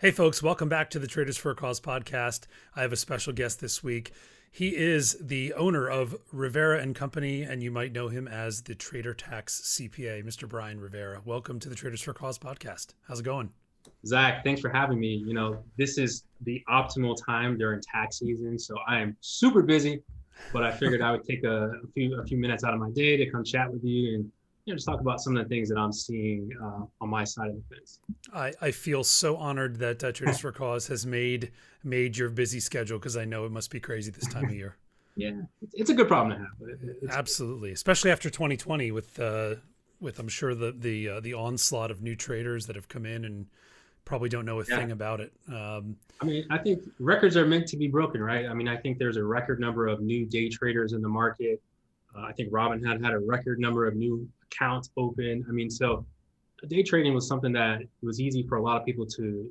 Hey, folks, welcome back to the Traders for a Cause podcast. I have a special guest this week. He is the owner of Rivera and Company, and you might know him as the Trader Tax CPA, Mr. Brian Rivera. Welcome to the Traders for a Cause podcast. How's it going? Zach, thanks for having me. You know, this is the optimal time during tax season, so I am super busy, but I figured I would take a, a few a few minutes out of my day to come chat with you and you know, just talk about some of the things that I'm seeing uh, on my side of the fence. I, I feel so honored that uh, Traders for Cause has made made your busy schedule because I know it must be crazy this time of year. yeah, it's a good problem to have. It's Absolutely, especially after 2020 with uh, with I'm sure the the uh, the onslaught of new traders that have come in and probably don't know a yeah. thing about it. Um, I mean, I think records are meant to be broken, right? I mean, I think there's a record number of new day traders in the market. Uh, I think Robinhood had a record number of new accounts open. I mean, so day trading was something that was easy for a lot of people to,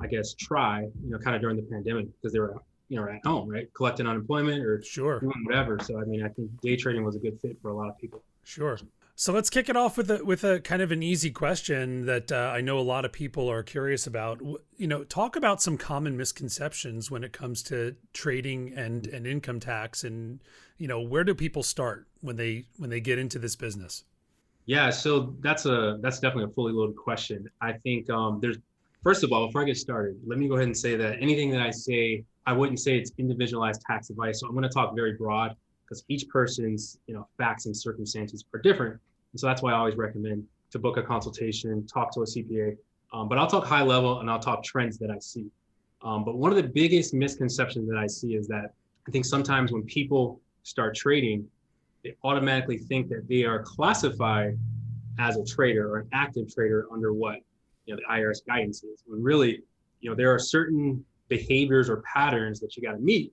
I guess, try, you know, kind of during the pandemic because they were, you know, at home, right? Collecting unemployment or sure doing whatever. So, I mean, I think day trading was a good fit for a lot of people. Sure. So let's kick it off with a with a kind of an easy question that uh, I know a lot of people are curious about. You know, talk about some common misconceptions when it comes to trading and and income tax, and you know, where do people start when they when they get into this business? Yeah, so that's a that's definitely a fully loaded question. I think um, there's first of all, before I get started, let me go ahead and say that anything that I say, I wouldn't say it's individualized tax advice. So I'm going to talk very broad because each person's you know facts and circumstances are different. And so that's why I always recommend to book a consultation, talk to a CPA. Um, but I'll talk high level and I'll talk trends that I see. Um, but one of the biggest misconceptions that I see is that I think sometimes when people start trading, they automatically think that they are classified as a trader or an active trader under what you know the IRS guidance is. When really, you know, there are certain behaviors or patterns that you got to meet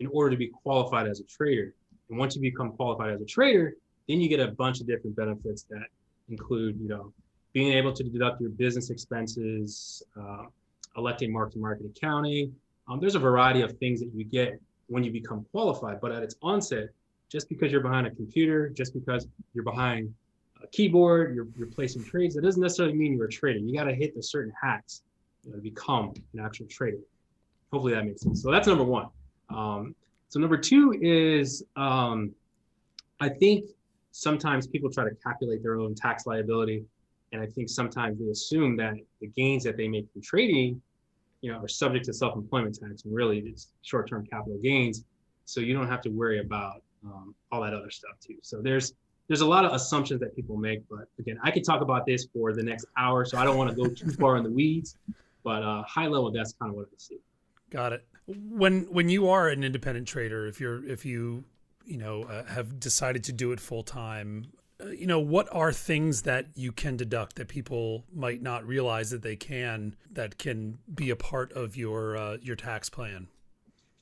in order to be qualified as a trader. And once you become qualified as a trader, then you get a bunch of different benefits that include, you know, being able to deduct your business expenses, uh, electing mark-to-market accounting. Um, there's a variety of things that you get when you become qualified, but at its onset, just because you're behind a computer, just because you're behind a keyboard, you're, you're placing trades, it doesn't necessarily mean you're a trader. You got to hit the certain hacks you know, to become an actual trader. Hopefully that makes sense. So that's number one. Um, so number two is um, I think sometimes people try to calculate their own tax liability. And I think sometimes they assume that the gains that they make from trading, you know, are subject to self-employment tax and really it's short-term capital gains. So you don't have to worry about um, all that other stuff too. So there's there's a lot of assumptions that people make, but again, I could talk about this for the next hour, so I don't want to go too far in the weeds. But uh, high level, that's kind of what I see. Got it. When when you are an independent trader, if you're if you you know uh, have decided to do it full time uh, you know what are things that you can deduct that people might not realize that they can that can be a part of your uh, your tax plan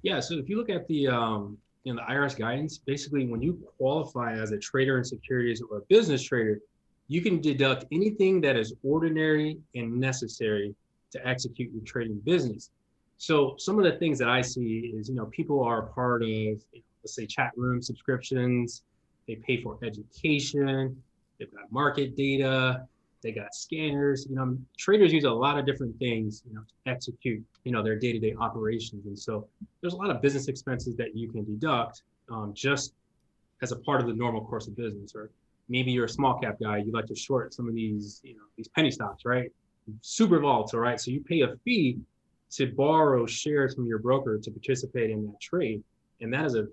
yeah so if you look at the um, know the irs guidance basically when you qualify as a trader in securities or a business trader you can deduct anything that is ordinary and necessary to execute your trading business so some of the things that i see is you know people are part of let's say chat room subscriptions. They pay for education. They've got market data. They got scanners. You know, traders use a lot of different things, you know, to execute, you know, their day-to-day operations. And so there's a lot of business expenses that you can deduct um, just as a part of the normal course of business. Or maybe you're a small cap guy. You like to short some of these, you know, these penny stocks, right? Super volatile, right? So you pay a fee to borrow shares from your broker to participate in that trade. And that is a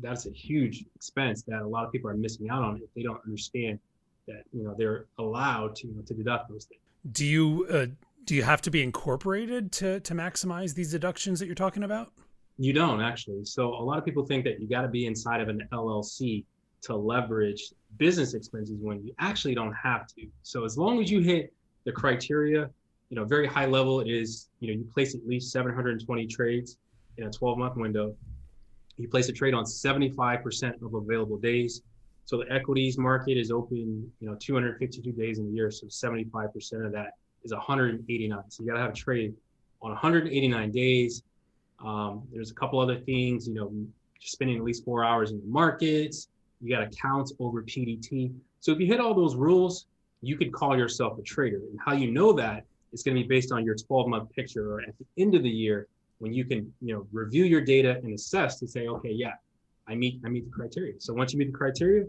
that's a huge expense that a lot of people are missing out on if they don't understand that you know they're allowed to you know, to deduct those things. Do you uh, do you have to be incorporated to to maximize these deductions that you're talking about? You don't actually. So a lot of people think that you got to be inside of an LLC to leverage business expenses when you actually don't have to. So as long as you hit the criteria, you know, very high level is, you know, you place at least 720 trades in a 12 month window you place a trade on 75% of available days. So the equities market is open, you know, 252 days in a year. So 75% of that is 189. So you got to have a trade on 189 days. Um, there's a couple other things, you know, spending at least four hours in the markets. You got to count over PDT. So if you hit all those rules, you could call yourself a trader. And how you know that it's going to be based on your 12 month picture or at the end of the year when you can you know review your data and assess to say okay yeah i meet i meet the criteria. So once you meet the criteria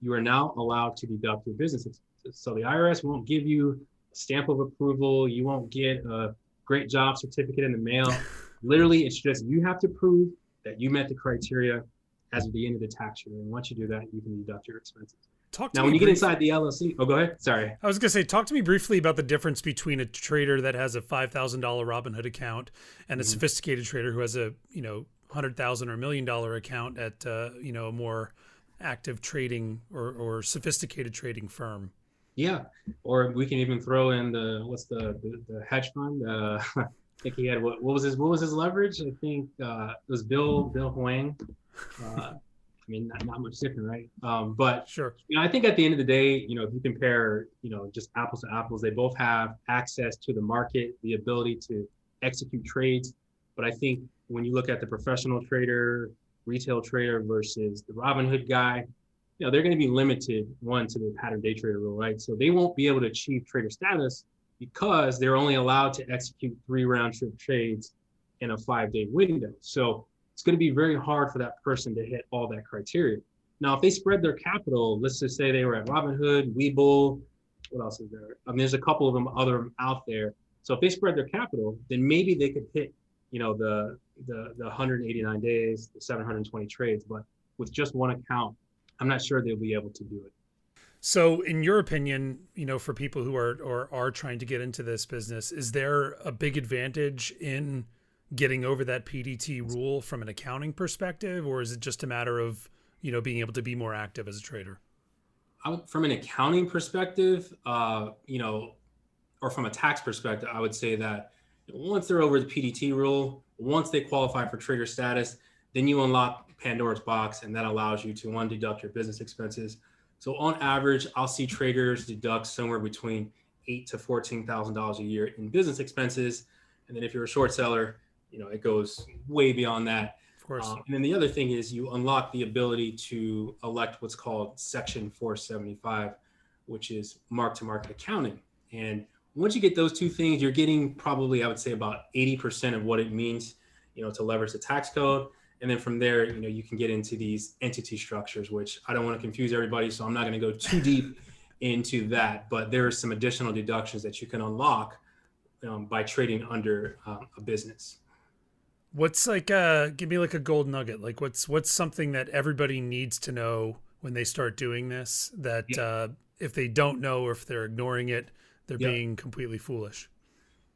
you are now allowed to deduct your business. Expenses so the irs won't give you a stamp of approval. You won't get a great job certificate in the mail. Literally it's just you have to prove that you met the criteria as of the end of the tax year. And once you do that you can deduct your expenses. Talk now when you get inside the llc oh go ahead. Sorry. I was gonna say, talk to me briefly about the difference between a trader that has a five thousand dollar Robinhood account and a Mhm. sophisticated trader who has a you know hundred thousand or million dollar account at uh, you know a more active trading or, or sophisticated trading firm. Yeah, or we can even throw in the what's the the, the hedge fund. Uh, I think he had what what was his what was his leverage? I think uh, it was Bill Bill Hwang. Uh, I mean, not, not much different, right? Um, but Sure. you know, I think at the end of the day, you know, if you compare, you know, just apples to apples, they both have access to the market, the ability to execute trades. But I think when you look at the professional trader, retail trader versus the Robinhood guy, you know, they're going to be limited one to the pattern day trader rule, right? So they won't be able to achieve trader status because they're only allowed to execute three round trip trades in a five day window. So it's going to be very hard for that person to hit all that criteria. Now, if they spread their capital, let's just say they were at Robinhood, Webull, what else is there? I mean, there's a couple of them other out there. So if they spread their capital, then maybe they could hit, you know, the the the 189 days, the 720 trades. But with just one account, I'm not sure they'll be able to do it. So, in your opinion, you know, for people who are or are trying to get into this business, is there a big advantage in getting over that PDT rule from an accounting perspective, or is it just a matter of you know being able to be more active as a trader? Would, from an accounting perspective, uh, you know, or from a tax perspective, I would say that once they're over the PDT rule, once they qualify for trader status, then you unlock Pandora's box, and that allows you to one deduct your business expenses. So on average, I'll see traders deduct somewhere between eight to fourteen thousand dollars a year in business expenses, and then if you're a short seller, you know it goes way beyond that. Of course. Um, and then the other thing is you unlock the ability to elect what's called Section 475, which is mark to market accounting. And once you get those two things, you're getting probably, I would say, about 80% of what it means, you know, to leverage the tax code. And then from there, you know, you can get into these entity structures, which I don't want to confuse everybody, so I'm not going to go too deep into that. But there are some additional deductions that you can unlock um, by trading under um, a business. What's like uh give me like a gold nugget. Like what's what's something that everybody needs to know when they start doing this that Yeah. uh if they don't know or if they're ignoring it, they're Yeah. being completely foolish.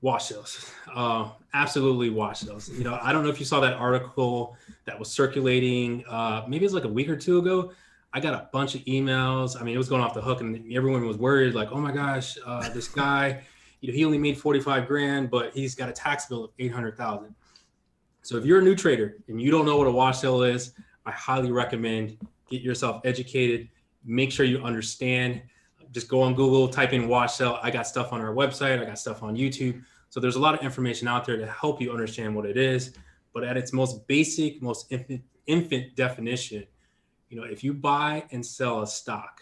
Watch those. Uh, absolutely watch those. You know, I don't know if you saw that article that was circulating. Uh, maybe it was like a week or two ago. I got a bunch of emails. I mean, it was going off the hook, and everyone was worried, like, "Oh my gosh, uh, this guy, you know, he only made forty-five grand, but he's got a tax bill of eight hundred thousand. So if you're a new trader and you don't know what a wash sale is, I highly recommend get yourself educated. Make sure you understand. Just go on Google, type in wash sale. I got stuff on our website. I got stuff on YouTube. So there's a lot of information out there to help you understand what it is. But at its most basic, most infant, infant definition, you know, if you buy and sell a stock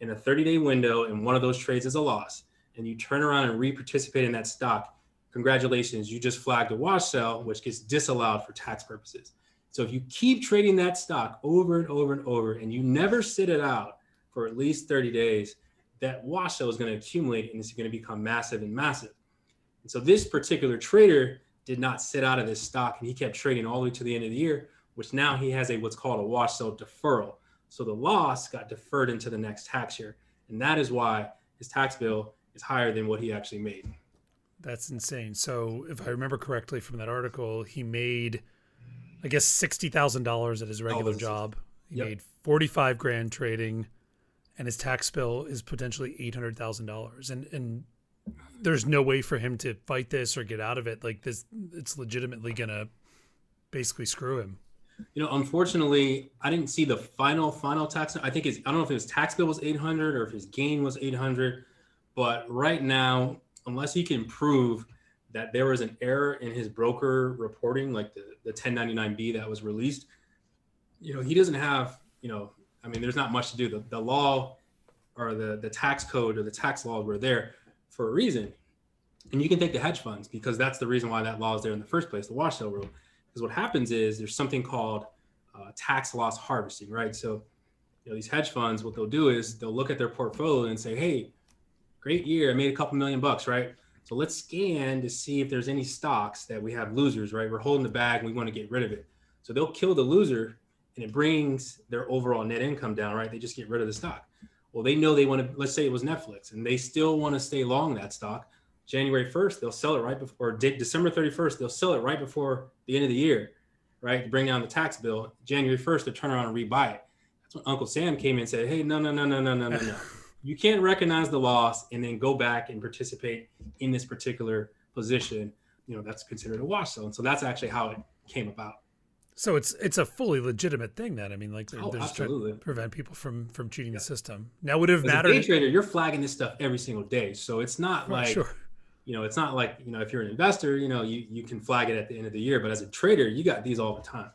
in a 30-day window and one of those trades is a loss, and you turn around and re-participate in that stock, congratulations, you just flagged a wash sale, which gets disallowed for tax purposes. So if you keep trading that stock over and over and over, and you never sit it out for at least 30 days, that wash sale is going to accumulate and it's going to become massive and massive. And so this particular trader did not sit out of this stock and he kept trading all the way to the end of the year, which now he has a what's called a wash sale deferral. So the loss got deferred into the next tax year. And that is why his tax bill is higher than what he actually made. That's insane. So if I remember correctly from that article, he made I guess sixty thousand dollars at his regular that's- job. He yep. made forty five grand trading and his tax bill is potentially eight hundred thousand dollars. And and there's no way for him to fight this or get out of it. Like this it's legitimately gonna basically screw him. You know, unfortunately, I didn't see the final final tax. I think it's I don't know if his tax bill was 800 or if his gain was 800, but right now, unless he can prove that there was an error in his broker reporting, like the the 1099B that was released, you know, he doesn't have. You know, I mean, there's not much to do. The the law or the the tax code or the tax laws were there for a reason. And you can take the hedge funds because that's the reason why that law is there in the first place, the wash sale rule. Because what happens is there's something called uh, tax loss harvesting, right? So, you know, these hedge funds, what they'll do is they'll look at their portfolio and say, hey, great year, I made a couple million bucks, right? So let's scan to see if there's any stocks that we have losers, right? We're holding the bag and we want to get rid of it. So they'll kill the loser and it brings their overall net income down, right? They just get rid of the stock. Well, they know they want to, let's say it was Netflix and they still want to stay long that stock. January 1st, they'll sell it right before, or December 31st, they'll sell it right before the end of the year, right? To bring down the tax bill. January 1st, they turn around and rebuy it. That's when Uncle Sam came in and said, hey, no, no, no, no, no, no, no, no. You can't recognize the loss and then go back and participate in this particular position. You know, that's considered a wash sale. And so that's actually how it came about. So it's it's a fully legitimate thing then. I mean, like they're, Oh, they're just trying to prevent people from from cheating the system. Now, would it have mattered As a day trader, you're flagging this stuff every single day. So it's not Oh, like, sure. you know, it's not like, you know, if you're an investor, you know, you, you can flag it at the end of the year. But as a trader, you got these all the time.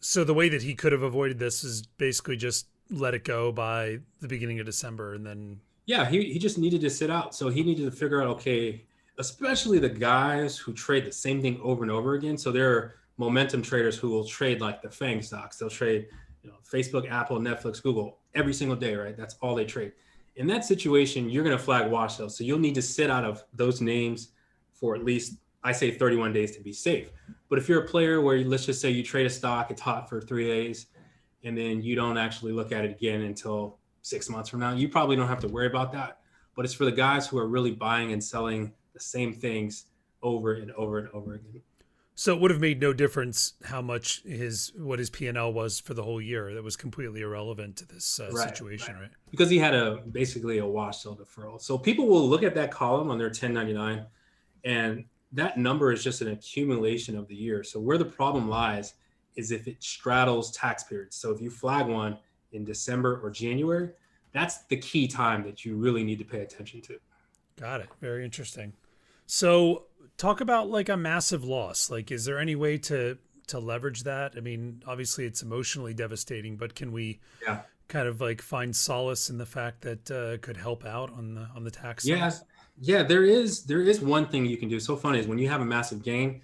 So the way that he could have avoided this is basically just let it go by the beginning of December, and then Yeah, he, he just needed to sit out. So he needed to figure out, okay, especially the guys who trade the same thing over and over again. So there are momentum traders who will trade like the FANG stocks. They'll trade, you know, Facebook, Apple, Netflix, Google every single day, right? That's all they trade. In that situation, you're going to flag wash sales. So you'll need to sit out of those names for at least, I say 31 days to be safe. But if you're a player where you, let's just say you trade a stock, it's hot for three days, and then you don't actually look at it again until six months from now, you probably don't have to worry about that. But it's for the guys who are really buying and selling the same things over and over and over again. So it would have made no difference how much his what his P and L was for the whole year. That was completely irrelevant to this uh, Right, situation, right. Because he had a basically a wash sale deferral. So people will look at that column on their 1099 and that number is just an accumulation of the year. So where the problem lies is if it straddles tax periods. So if you flag one in December or January, that's the key time that you really need to pay attention to. Got it. Very interesting. So talk about like a massive loss. Like, is there any way to to leverage that? I mean, obviously it's emotionally devastating, but can we Yeah. kind of like find solace in the fact that uh, could help out on the on the tax? side? Yeah, yeah. There is there is one thing you can do. So funny is when you have a massive gain,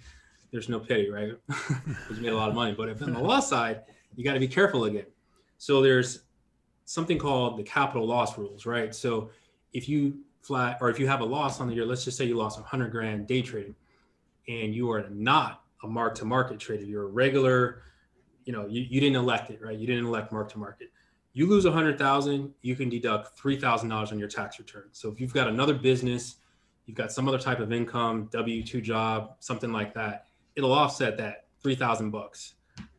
there's no pity, right? Because you made a lot of money. But if on the loss side, you got to be careful again. So there's something called the capital loss rules, right? So if you flat or if you have a loss on the year, let's just say you lost 100 grand day trading, and you are not a mark to market trader, you're a regular, you know, you, you didn't elect it, right? You didn't elect mark to market. You lose 100,000, you can deduct $3,000 on your tax return. So if you've got another business, you've got some other type of income, W2 job, something like that, it'll offset that 3,000 bucks.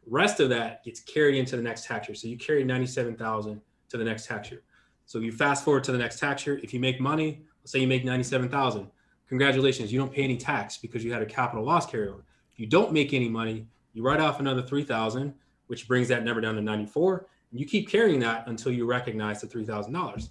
Rest of that gets carried into the next tax year. So you carry 97,000 to the next tax year. So you fast forward to the next tax year. If you make money, let's say you make 97,000, congratulations, you don't pay any tax because you had a capital loss carryover. If you don't make any money, you write off another 3,000, which brings that number down to 94. And you keep carrying that until you recognize the $3,000.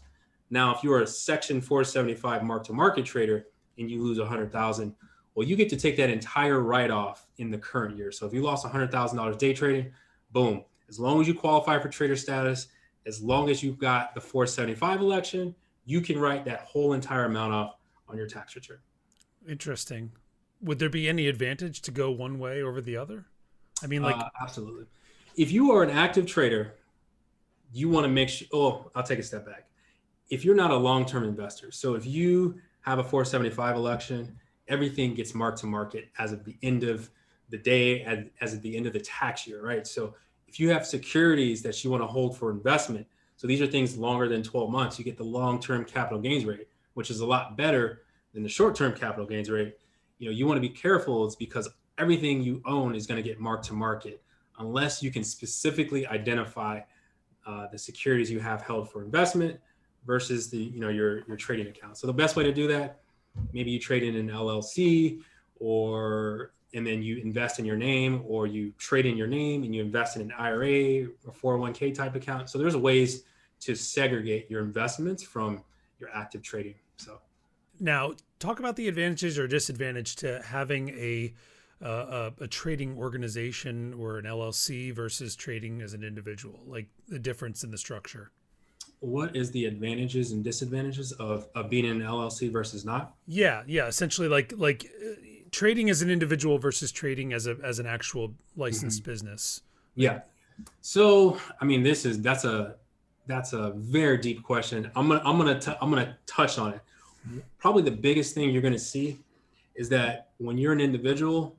Now, if you are a Section 475 mark to market trader and you lose 100,000, well, you get to take that entire write off in the current year. So if you lost $100,000 day trading, boom, as long as you qualify for trader status, as long as you've got the 475 election, you can write that whole entire amount off on your tax return. Interesting. Would there be any advantage to go one way over the other? I mean, like, uh, absolutely. If you are an active trader, you want to make sure. Oh, I'll take a step back. If you're not a long-term investor, so if you have a 475 election, everything gets marked to market as of the end of the day, as, as of the end of the tax year, right? So if you have securities that you want to hold for investment, so these are things longer than 12 months, you get the long-term capital gains rate, which is a lot better than the short-term capital gains rate. You know, you want to be careful. It's because everything you own is going to get marked to market unless you can specifically identify uh, the securities you have held for investment versus the you know your your trading account. So the best way to do that, maybe you trade in an LLC or and then you invest in your name or you trade in your name and you invest in an IRA or 401k type account. So there's ways to segregate your investments from your active trading. So now talk about the advantages or disadvantage to having a uh, a, a trading organization or an LLC versus trading as an individual, like the difference in the structure. what is the advantages and disadvantages of, of being an LLC versus not? Yeah, yeah. Essentially, like like trading as an individual versus trading as a as an actual licensed mm-hmm. business. Yeah. So I mean, this is that's a that's a very deep question. I'm gonna I'm gonna t- I'm gonna touch on it. Probably the biggest thing you're gonna see is that when you're an individual,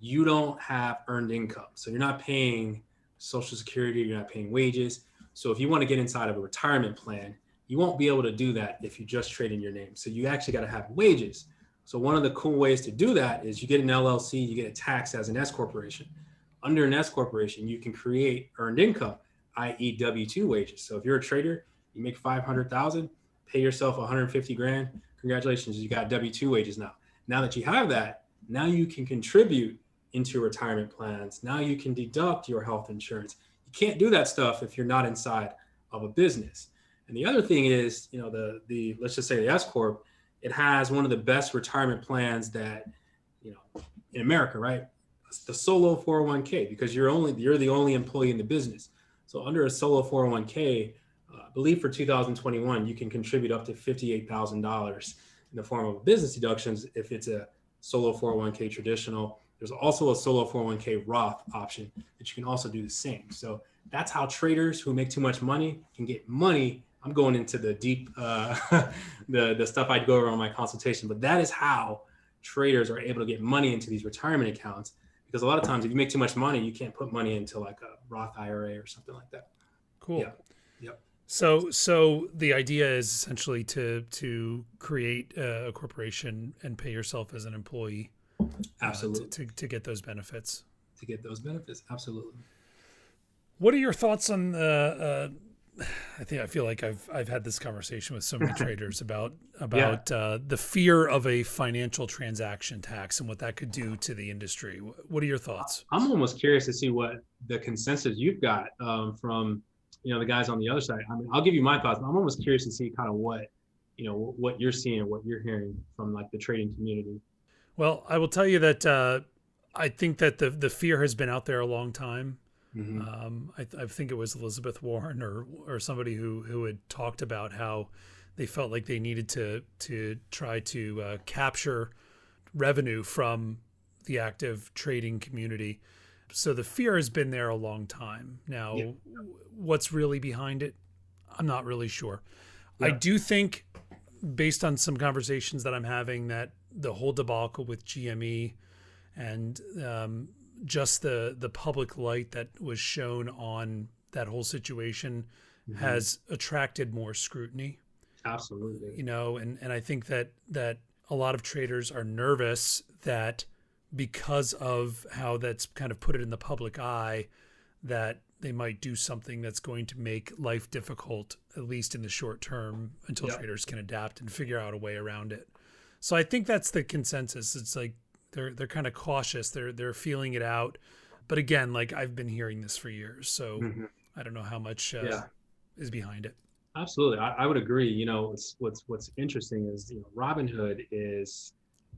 you don't have earned income. So you're not paying Social Security, you're not paying wages. So if you want to get inside of a retirement plan, you won't be able to do that if you just trade in your name. So you actually got to have wages. So one of the cool ways to do that is you get an LLC, you get a tax as an S corporation. Under an S corporation, you can create earned income, i.e., W two wages. So if you're a trader, you make five hundred thousand, pay yourself 150 grand. Congratulations, you got W two wages now. Now that you have that, now you can contribute into retirement plans. Now you can deduct your health insurance. You can't do that stuff if you're not inside of a business. And the other thing is, you know, the the let's just say the S corp, it has one of the best retirement plans that, you know, in America, right? The solo 401k because you're only you're the only employee in the business. So under a solo 401k, uh, I believe for 2021, you can contribute up to $58,000 in the form of business deductions if it's a solo 401k traditional there's also a solo 401k Roth option that you can also do the same. So that's how traders who make too much money can get money. I'm going into the deep, uh, the, the stuff I'd go over on my consultation, but that is how traders are able to get money into these retirement accounts. Because a lot of times, if you make too much money, you can't put money into like a Roth IRA or something like that. Cool. Yeah. Yep. So, so the idea is essentially to to create a corporation and pay yourself as an employee absolutely uh, to, to, to get those benefits to get those benefits absolutely what are your thoughts on the uh, I think I feel like I've I've had this conversation with so many traders about about yeah. uh, the fear of a financial transaction tax and what that could do to the industry. What are your thoughts? I'm almost curious to see what the consensus you've got um, from you know the guys on the other side. I mean, I'll give you my thoughts. I'm almost curious to see kind of what you know what you're seeing, what you're hearing from like the trading community. Well, I will tell you that uh, I think that the the fear has been out there a long time. Mm-hmm. Um, I, I, think it was Elizabeth Warren or or somebody who who had talked about how they felt like they needed to to try to uh, capture revenue from the active trading community. So the fear has been there a long time. Now, yeah. what's really behind it? I'm not really sure. Yeah. I do think, based on some conversations that I'm having, that the whole debacle with GME and um, just the the public light that was shown on that whole situation mm-hmm. has attracted more scrutiny. Absolutely. You know, and and I think that that a lot of traders are nervous that because of how that's kind of put it in the public eye that they might do something that's going to make life difficult at least in the short term until yep. traders can adapt and figure out a way around it. So I think that's the consensus. It's like they're they're kind of cautious. They're they're feeling it out. But again, like I've been hearing this for years, so mm-hmm. I don't know how much uh, yeah. is behind it. Absolutely, I, I would agree. You know, what's what's what's interesting is you know Robinhood is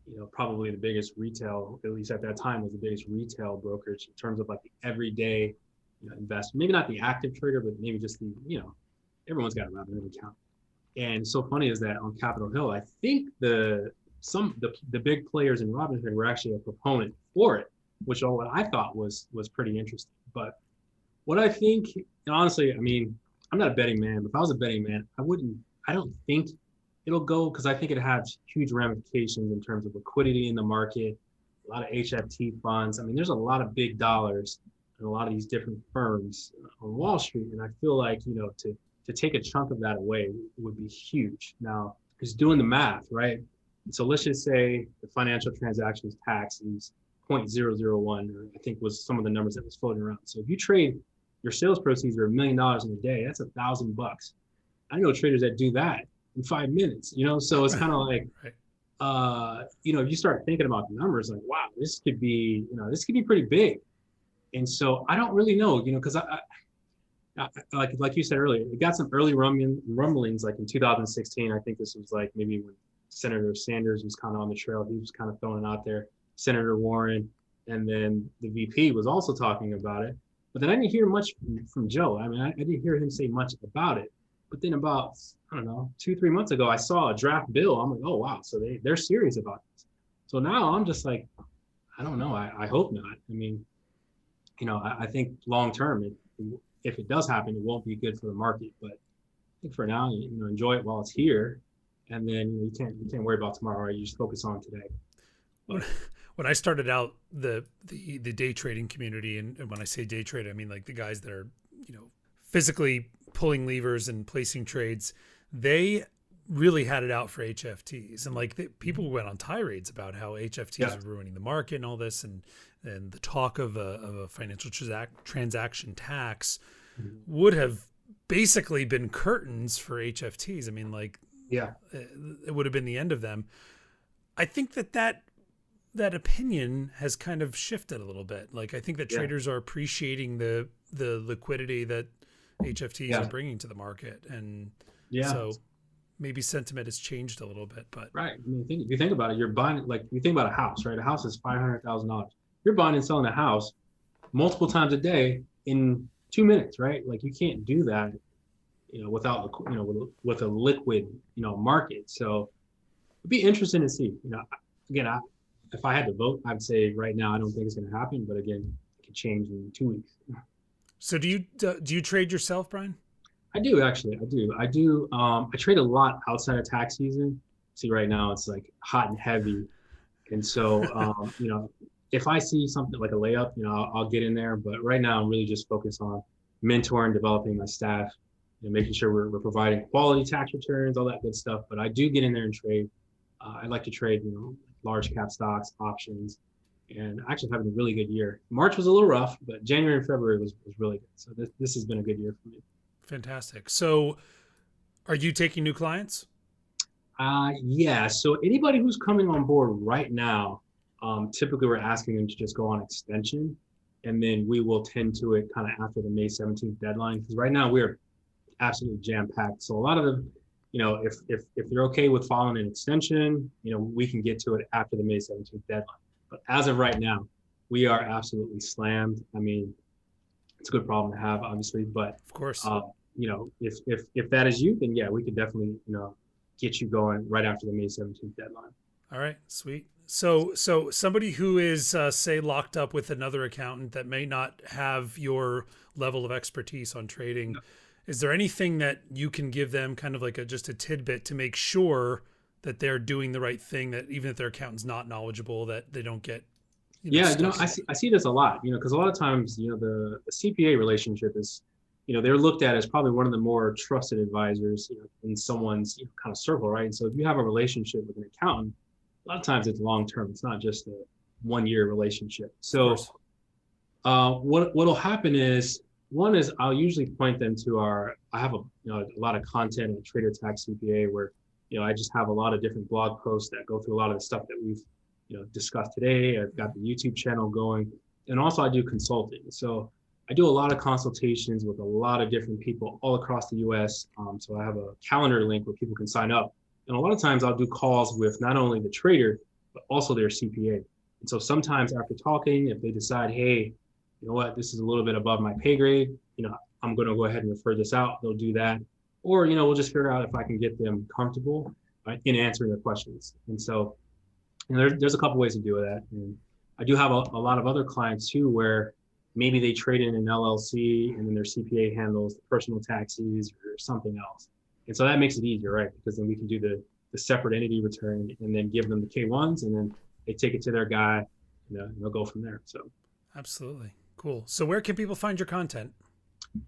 you know probably the biggest retail, at least at that time, was the biggest retail brokerage in terms of like the everyday you know, investor. Maybe not the active trader, but maybe just the you know everyone's got a Robinhood account. And so funny is that on Capitol Hill, I think the some the, the big players in Robinhood were actually a proponent for it, which what I thought was was pretty interesting. But what I think, honestly, I mean, I'm not a betting man. But if I was a betting man, I wouldn't. I don't think it'll go because I think it has huge ramifications in terms of liquidity in the market, a lot of HFT funds. I mean, there's a lot of big dollars in a lot of these different firms on Wall Street, and I feel like you know to to take a chunk of that away would be huge. Now, just doing the math, right? So let's just say the financial transactions tax is 0.001, or I think was some of the numbers that was floating around. So if you trade your sales proceeds are a million dollars in a day, that's a thousand bucks. I know traders that do that in five minutes, you know? So it's kind of like, uh, you know, if you start thinking about the numbers, like, wow, this could be, you know, this could be pretty big. And so I don't really know, you know, because I, I like like you said earlier, it got some early rumbling, rumblings like in 2016. I think this was like maybe when Senator Sanders was kind of on the trail. He was kind of throwing it out there. Senator Warren, and then the VP was also talking about it. But then I didn't hear much from, Joe. I mean, I, I, didn't hear him say much about it. But then about I don't know two three months ago, I saw a draft bill. I'm like, oh wow, so they they're serious about this. So now I'm just like, I don't know. I, I hope not. I mean, you know, I, I think long term, if it does happen, it won't be good for the market. But I think for now, you know, enjoy it while it's here, and then you, can't you can't worry about tomorrow. Right? You just focus on today. When, when I started out the the the day trading community, and, and when I say day trade, I mean like the guys that are you know physically pulling levers and placing trades. They really had it out for HFTs, and like the, people went on tirades about how HFTs yeah. are ruining the market and all this, and and the talk of a, of a financial transac- transaction tax mm-hmm. would have basically been curtains for HFTs. I mean, like, yeah, it, would have been the end of them. I think that that that opinion has kind of shifted a little bit. Like, I think that yeah. traders are appreciating the the liquidity that HFTs yeah. are bringing to the market, and yeah, so maybe sentiment has changed a little bit. But right, I mean, think, if you think about it, you're buying like you think about a house, right? A house is five hundred thousand dollars you're buying and selling a house multiple times a day in two minutes, right? Like you can't do that, you know, without you know with, with a liquid you know market. So it'd be interesting to see. You know, again, I, if I had to vote, I'd say right now I don't think it's going to happen, but again, it could change in two weeks. So do you do you trade yourself, Brian? I do actually. I do. I do. Um, I trade a lot outside of tax season. See, right now it's like hot and heavy, and so um, you know if I see something like a layup, you know, I'll, I'll, get in there. But right now, I'm really just focused on mentoring, developing my staff, and making sure we're, we're providing quality tax returns, all that good stuff. But I do get in there and trade. Uh, I like to trade, you know, large cap stocks, options, and actually having a really good year. March was a little rough, but January and February was, was really good. So this, this has been a good year for me. Fantastic. So are you taking new clients? Uh, yeah. So anybody who's coming on board right now, um, typically we're asking them to just go on extension and then we will tend to it kind of after the May 17th deadline. Because right now we're absolutely jam packed. So a lot of them, you know, if if if you're okay with following an extension, you know, we can get to it after the May 17th deadline. But as of right now, we are absolutely slammed. I mean, it's a good problem to have, obviously, but of course, uh, you know, if if if that is you, then yeah, we could definitely, you know, get you going right after the May 17th deadline. All right, sweet. So, so somebody who is, uh, say, locked up with another accountant that may not have your level of expertise on trading, no. Is there anything that you can give them, kind of like a just a tidbit, to make sure that they're doing the right thing? That even if their accountant's not knowledgeable, that they don't get. You know, yeah, you know, I see, I see this a lot. You know, because a lot of times, you know, the, the CPA relationship is, you know, they're looked at as probably one of the more trusted advisors you know, in someone's you know, kind of circle, right? And so if you have a relationship with an accountant a lot of times it's long term. It's not just a one year relationship. So uh, what what'll happen is one is I'll usually point them to our I have a you know a lot of content on Trader Tax CPA where you know I just have a lot of different blog posts that go through a lot of the stuff that we've you know discussed today. I've got the YouTube channel going, and also I do consulting. So I do a lot of consultations with a lot of different people all across the U.S. Um, so I have a calendar link where people can sign up and a lot of times I'll do calls with not only the trader, but also their CPA. And so sometimes after talking, if they decide, hey, you know what, this is a little bit above my pay grade, you know, I'm going to go ahead and refer this out. They'll do that. Or, you know, we'll just figure out if I can get them comfortable right, in answering their questions. And so you know, there's, there's a couple ways to do that. And I do have a, a lot of other clients too, where maybe they trade in an LLC and then their CPA handles the personal taxes or something else. And so that makes it easier, right? Because then we can do the, the separate entity return and then give them the K1s and then they take it to their guy and, uh, and they'll go from there. So absolutely. Cool. So where can people find your content?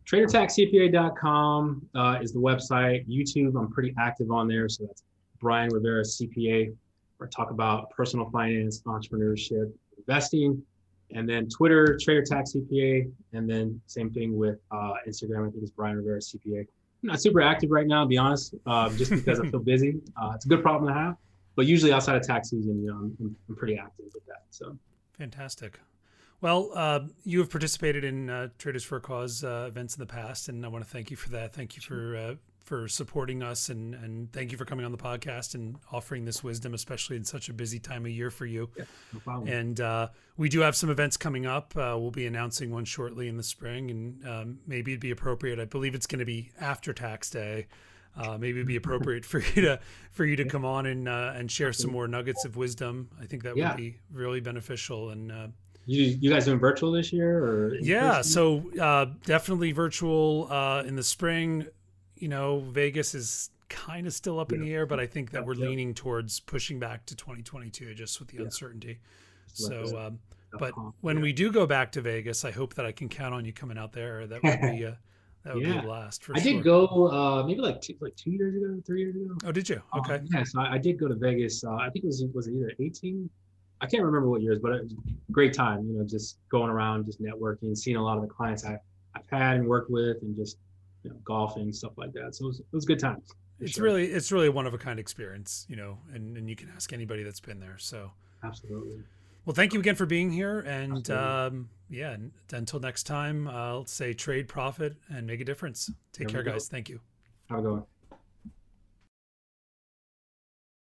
TraderTaxCPA.com uh, is the website. YouTube, I'm pretty active on there. So that's Brian Rivera CPA, where I talk about personal finance, entrepreneurship, investing. And then Twitter, Trader Tax CPA. And then same thing with uh, Instagram, I think it's Brian Rivera CPA not super active right now, to be honest, uh, just because I feel busy. Uh, it's a good problem to have, but usually outside of tax season, you know, I'm, I'm pretty active with that. So fantastic. Well, uh, you have participated in uh, Traders for a Cause uh, events in the past, and I want to thank you for that. Thank you for uh, for supporting us and and thank you for coming on the podcast and offering this wisdom, especially in such a busy time of year for you. Yeah, no. And uh, we do have some events coming up. Uh, we'll be announcing one shortly in the spring, and um, maybe it'd be appropriate. I believe it's going to be after tax day. Uh, maybe it'd be appropriate for you to for you to come on and uh, and share some more nuggets of wisdom. I think that Yeah. would be really beneficial. And uh, you you guys doing virtual this year or yeah, person? so uh, definitely virtual uh, in the spring. You know, Vegas is kind of still up in the air, but I think that we're yeah. leaning towards pushing back to 2022 just with the Yeah. uncertainty. So, um, but when Yeah. we do go back to Vegas, I hope that I can count on you coming out there. That would be uh, that would be a blast for I sure. did go uh maybe like two like two years ago, three years ago. Oh, did you? Um, Okay. yeah, so I, I did go to Vegas. Uh, I think it was was it either 18? I can't remember what years, but it was a great time. You know, just going around, just networking, seeing a lot of the clients I, I've had and worked with, and just you know golfing stuff like that. So it was it was good times. It's sure. really it's really a one of a kind experience, you know, and and you can ask anybody that's been there. So, absolutely. well, thank you again for being here, and um, yeah, until next time, I'll say trade profit and make a difference. Take There care, guys. Thank you. Have a good one.